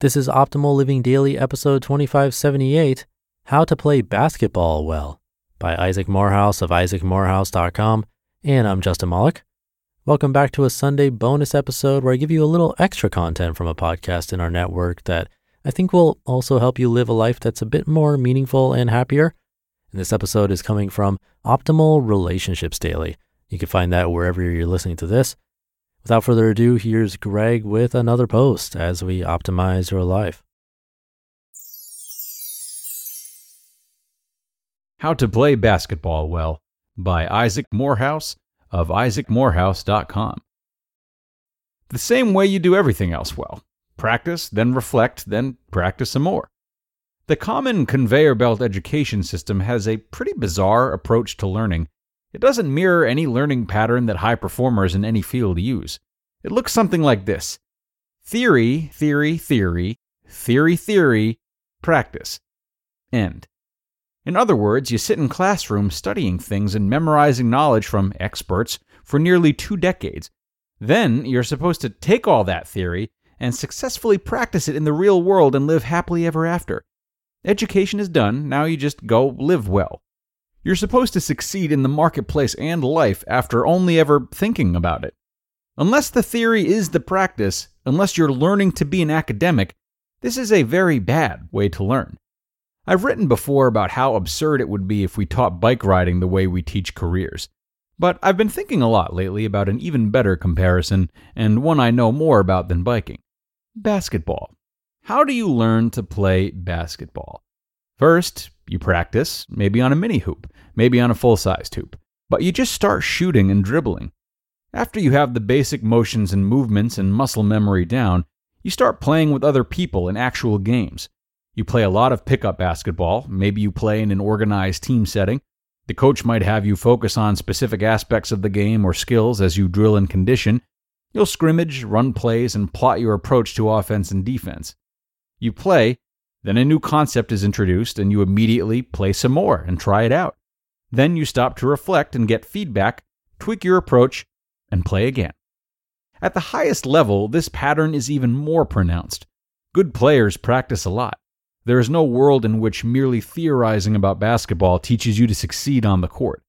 This is Optimal Living Daily, episode 2578 How to Play Basketball Well by Isaac Morehouse of isaacmorehouse.com. And I'm Justin Malik. Welcome back to a Sunday bonus episode where I give you a little extra content from a podcast in our network that I think will also help you live a life that's a bit more meaningful and happier. And this episode is coming from Optimal Relationships Daily. You can find that wherever you're listening to this. Without further ado, here's Greg with another post as we optimize your life. How to Play Basketball Well by Isaac Morehouse of isaacmorehouse.com. The same way you do everything else well practice, then reflect, then practice some more. The common conveyor belt education system has a pretty bizarre approach to learning it doesn't mirror any learning pattern that high performers in any field use. It looks something like this theory, theory, theory, theory, theory, practice. End. In other words, you sit in classrooms studying things and memorizing knowledge from experts for nearly two decades. Then you're supposed to take all that theory and successfully practice it in the real world and live happily ever after. Education is done, now you just go live well. You're supposed to succeed in the marketplace and life after only ever thinking about it. Unless the theory is the practice, unless you're learning to be an academic, this is a very bad way to learn. I've written before about how absurd it would be if we taught bike riding the way we teach careers. But I've been thinking a lot lately about an even better comparison, and one I know more about than biking basketball. How do you learn to play basketball? First, you practice, maybe on a mini hoop, maybe on a full sized hoop, but you just start shooting and dribbling. After you have the basic motions and movements and muscle memory down, you start playing with other people in actual games. You play a lot of pickup basketball, maybe you play in an organized team setting. The coach might have you focus on specific aspects of the game or skills as you drill and condition. You'll scrimmage, run plays, and plot your approach to offense and defense. You play, then a new concept is introduced, and you immediately play some more and try it out. Then you stop to reflect and get feedback, tweak your approach, and play again. At the highest level, this pattern is even more pronounced. Good players practice a lot. There is no world in which merely theorizing about basketball teaches you to succeed on the court.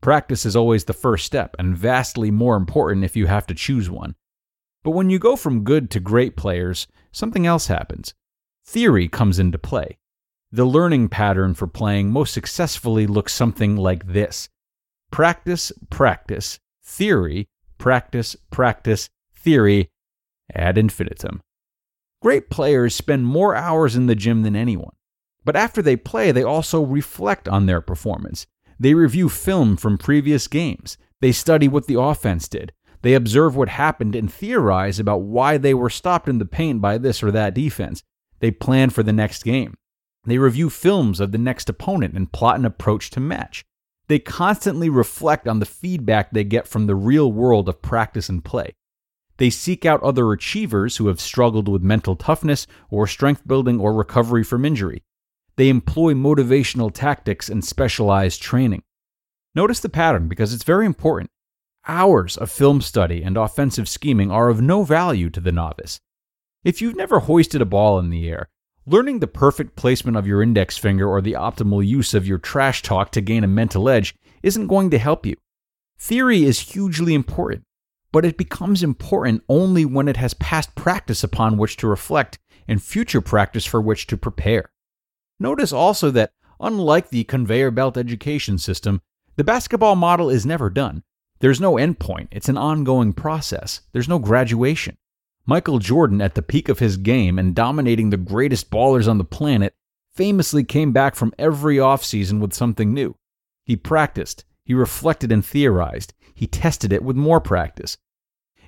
Practice is always the first step, and vastly more important if you have to choose one. But when you go from good to great players, something else happens theory comes into play. The learning pattern for playing most successfully looks something like this practice, practice, theory, practice, practice, theory, ad infinitum. Great players spend more hours in the gym than anyone. But after they play, they also reflect on their performance. They review film from previous games. They study what the offense did. They observe what happened and theorize about why they were stopped in the paint by this or that defense. They plan for the next game. They review films of the next opponent and plot an approach to match. They constantly reflect on the feedback they get from the real world of practice and play. They seek out other achievers who have struggled with mental toughness or strength building or recovery from injury. They employ motivational tactics and specialized training. Notice the pattern because it's very important. Hours of film study and offensive scheming are of no value to the novice. If you've never hoisted a ball in the air, learning the perfect placement of your index finger or the optimal use of your trash talk to gain a mental edge isn't going to help you. Theory is hugely important, but it becomes important only when it has past practice upon which to reflect and future practice for which to prepare. Notice also that, unlike the conveyor belt education system, the basketball model is never done. There's no endpoint, it's an ongoing process, there's no graduation. Michael Jordan, at the peak of his game and dominating the greatest ballers on the planet, famously came back from every offseason with something new. He practiced, he reflected and theorized, he tested it with more practice.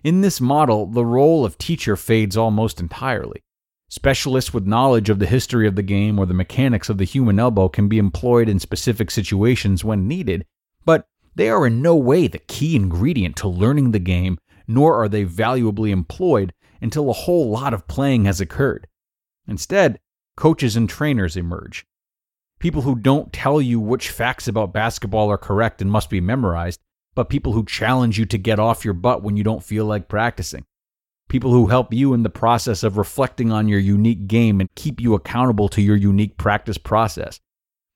In this model, the role of teacher fades almost entirely. Specialists with knowledge of the history of the game or the mechanics of the human elbow can be employed in specific situations when needed, but they are in no way the key ingredient to learning the game, nor are they valuably employed until a whole lot of playing has occurred. Instead, coaches and trainers emerge. People who don't tell you which facts about basketball are correct and must be memorized, but people who challenge you to get off your butt when you don't feel like practicing. people who help you in the process of reflecting on your unique game and keep you accountable to your unique practice process.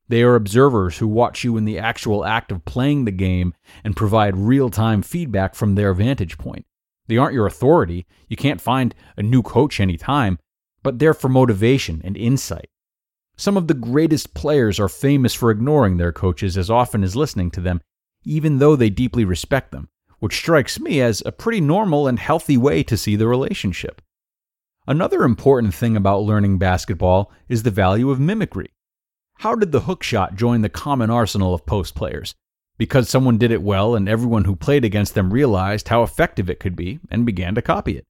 They are observers who watch you in the actual act of playing the game and provide real time feedback from their vantage point. They aren't your authority. You can't find a new coach anytime, but they're for motivation and insight. Some of the greatest players are famous for ignoring their coaches as often as listening to them, even though they deeply respect them, which strikes me as a pretty normal and healthy way to see the relationship. Another important thing about learning basketball is the value of mimicry. How did the hook shot join the common arsenal of post players? Because someone did it well and everyone who played against them realized how effective it could be and began to copy it.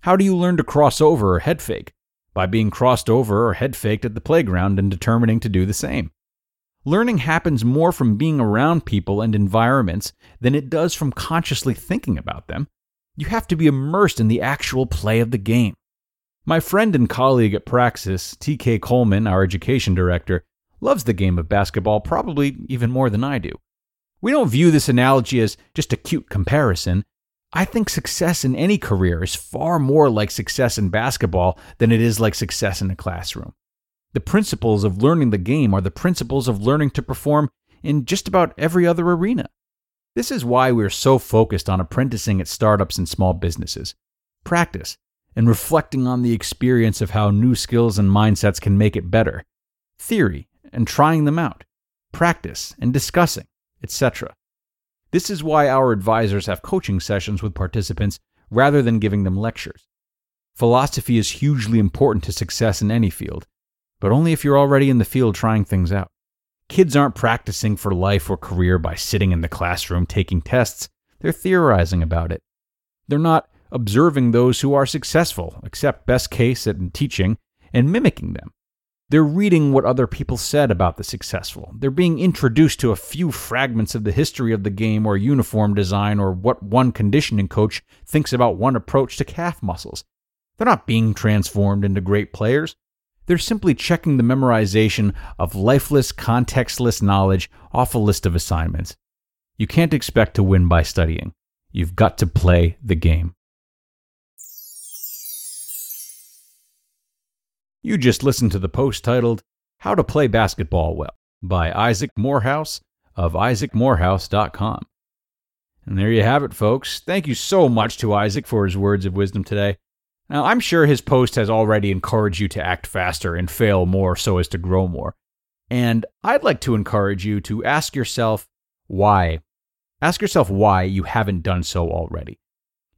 How do you learn to cross over or head fake? By being crossed over or head faked at the playground and determining to do the same. Learning happens more from being around people and environments than it does from consciously thinking about them. You have to be immersed in the actual play of the game. My friend and colleague at Praxis, TK Coleman, our education director, loves the game of basketball probably even more than I do. We don't view this analogy as just a cute comparison. I think success in any career is far more like success in basketball than it is like success in a classroom. The principles of learning the game are the principles of learning to perform in just about every other arena. This is why we're so focused on apprenticing at startups and small businesses. Practice and reflecting on the experience of how new skills and mindsets can make it better. Theory and trying them out, practice and discussing, etc. This is why our advisors have coaching sessions with participants rather than giving them lectures. Philosophy is hugely important to success in any field, but only if you're already in the field trying things out. Kids aren't practicing for life or career by sitting in the classroom taking tests, they're theorizing about it. They're not observing those who are successful, except best case at teaching, and mimicking them. They're reading what other people said about the successful. They're being introduced to a few fragments of the history of the game or uniform design or what one conditioning coach thinks about one approach to calf muscles. They're not being transformed into great players. They're simply checking the memorization of lifeless, contextless knowledge off a list of assignments. You can't expect to win by studying. You've got to play the game. You just listened to the post titled How to Play Basketball Well by Isaac Morehouse of isaacmorehouse.com. And there you have it, folks. Thank you so much to Isaac for his words of wisdom today. Now, I'm sure his post has already encouraged you to act faster and fail more so as to grow more. And I'd like to encourage you to ask yourself why. Ask yourself why you haven't done so already.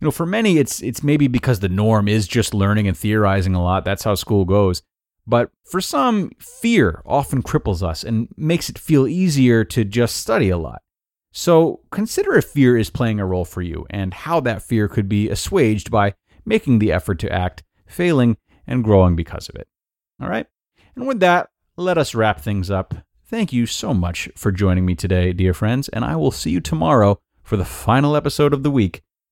You know, for many, it's it's maybe because the norm is just learning and theorizing a lot. That's how school goes. But for some, fear often cripples us and makes it feel easier to just study a lot. So consider if fear is playing a role for you and how that fear could be assuaged by making the effort to act, failing, and growing because of it. All right? And with that, let us wrap things up. Thank you so much for joining me today, dear friends, and I will see you tomorrow for the final episode of the week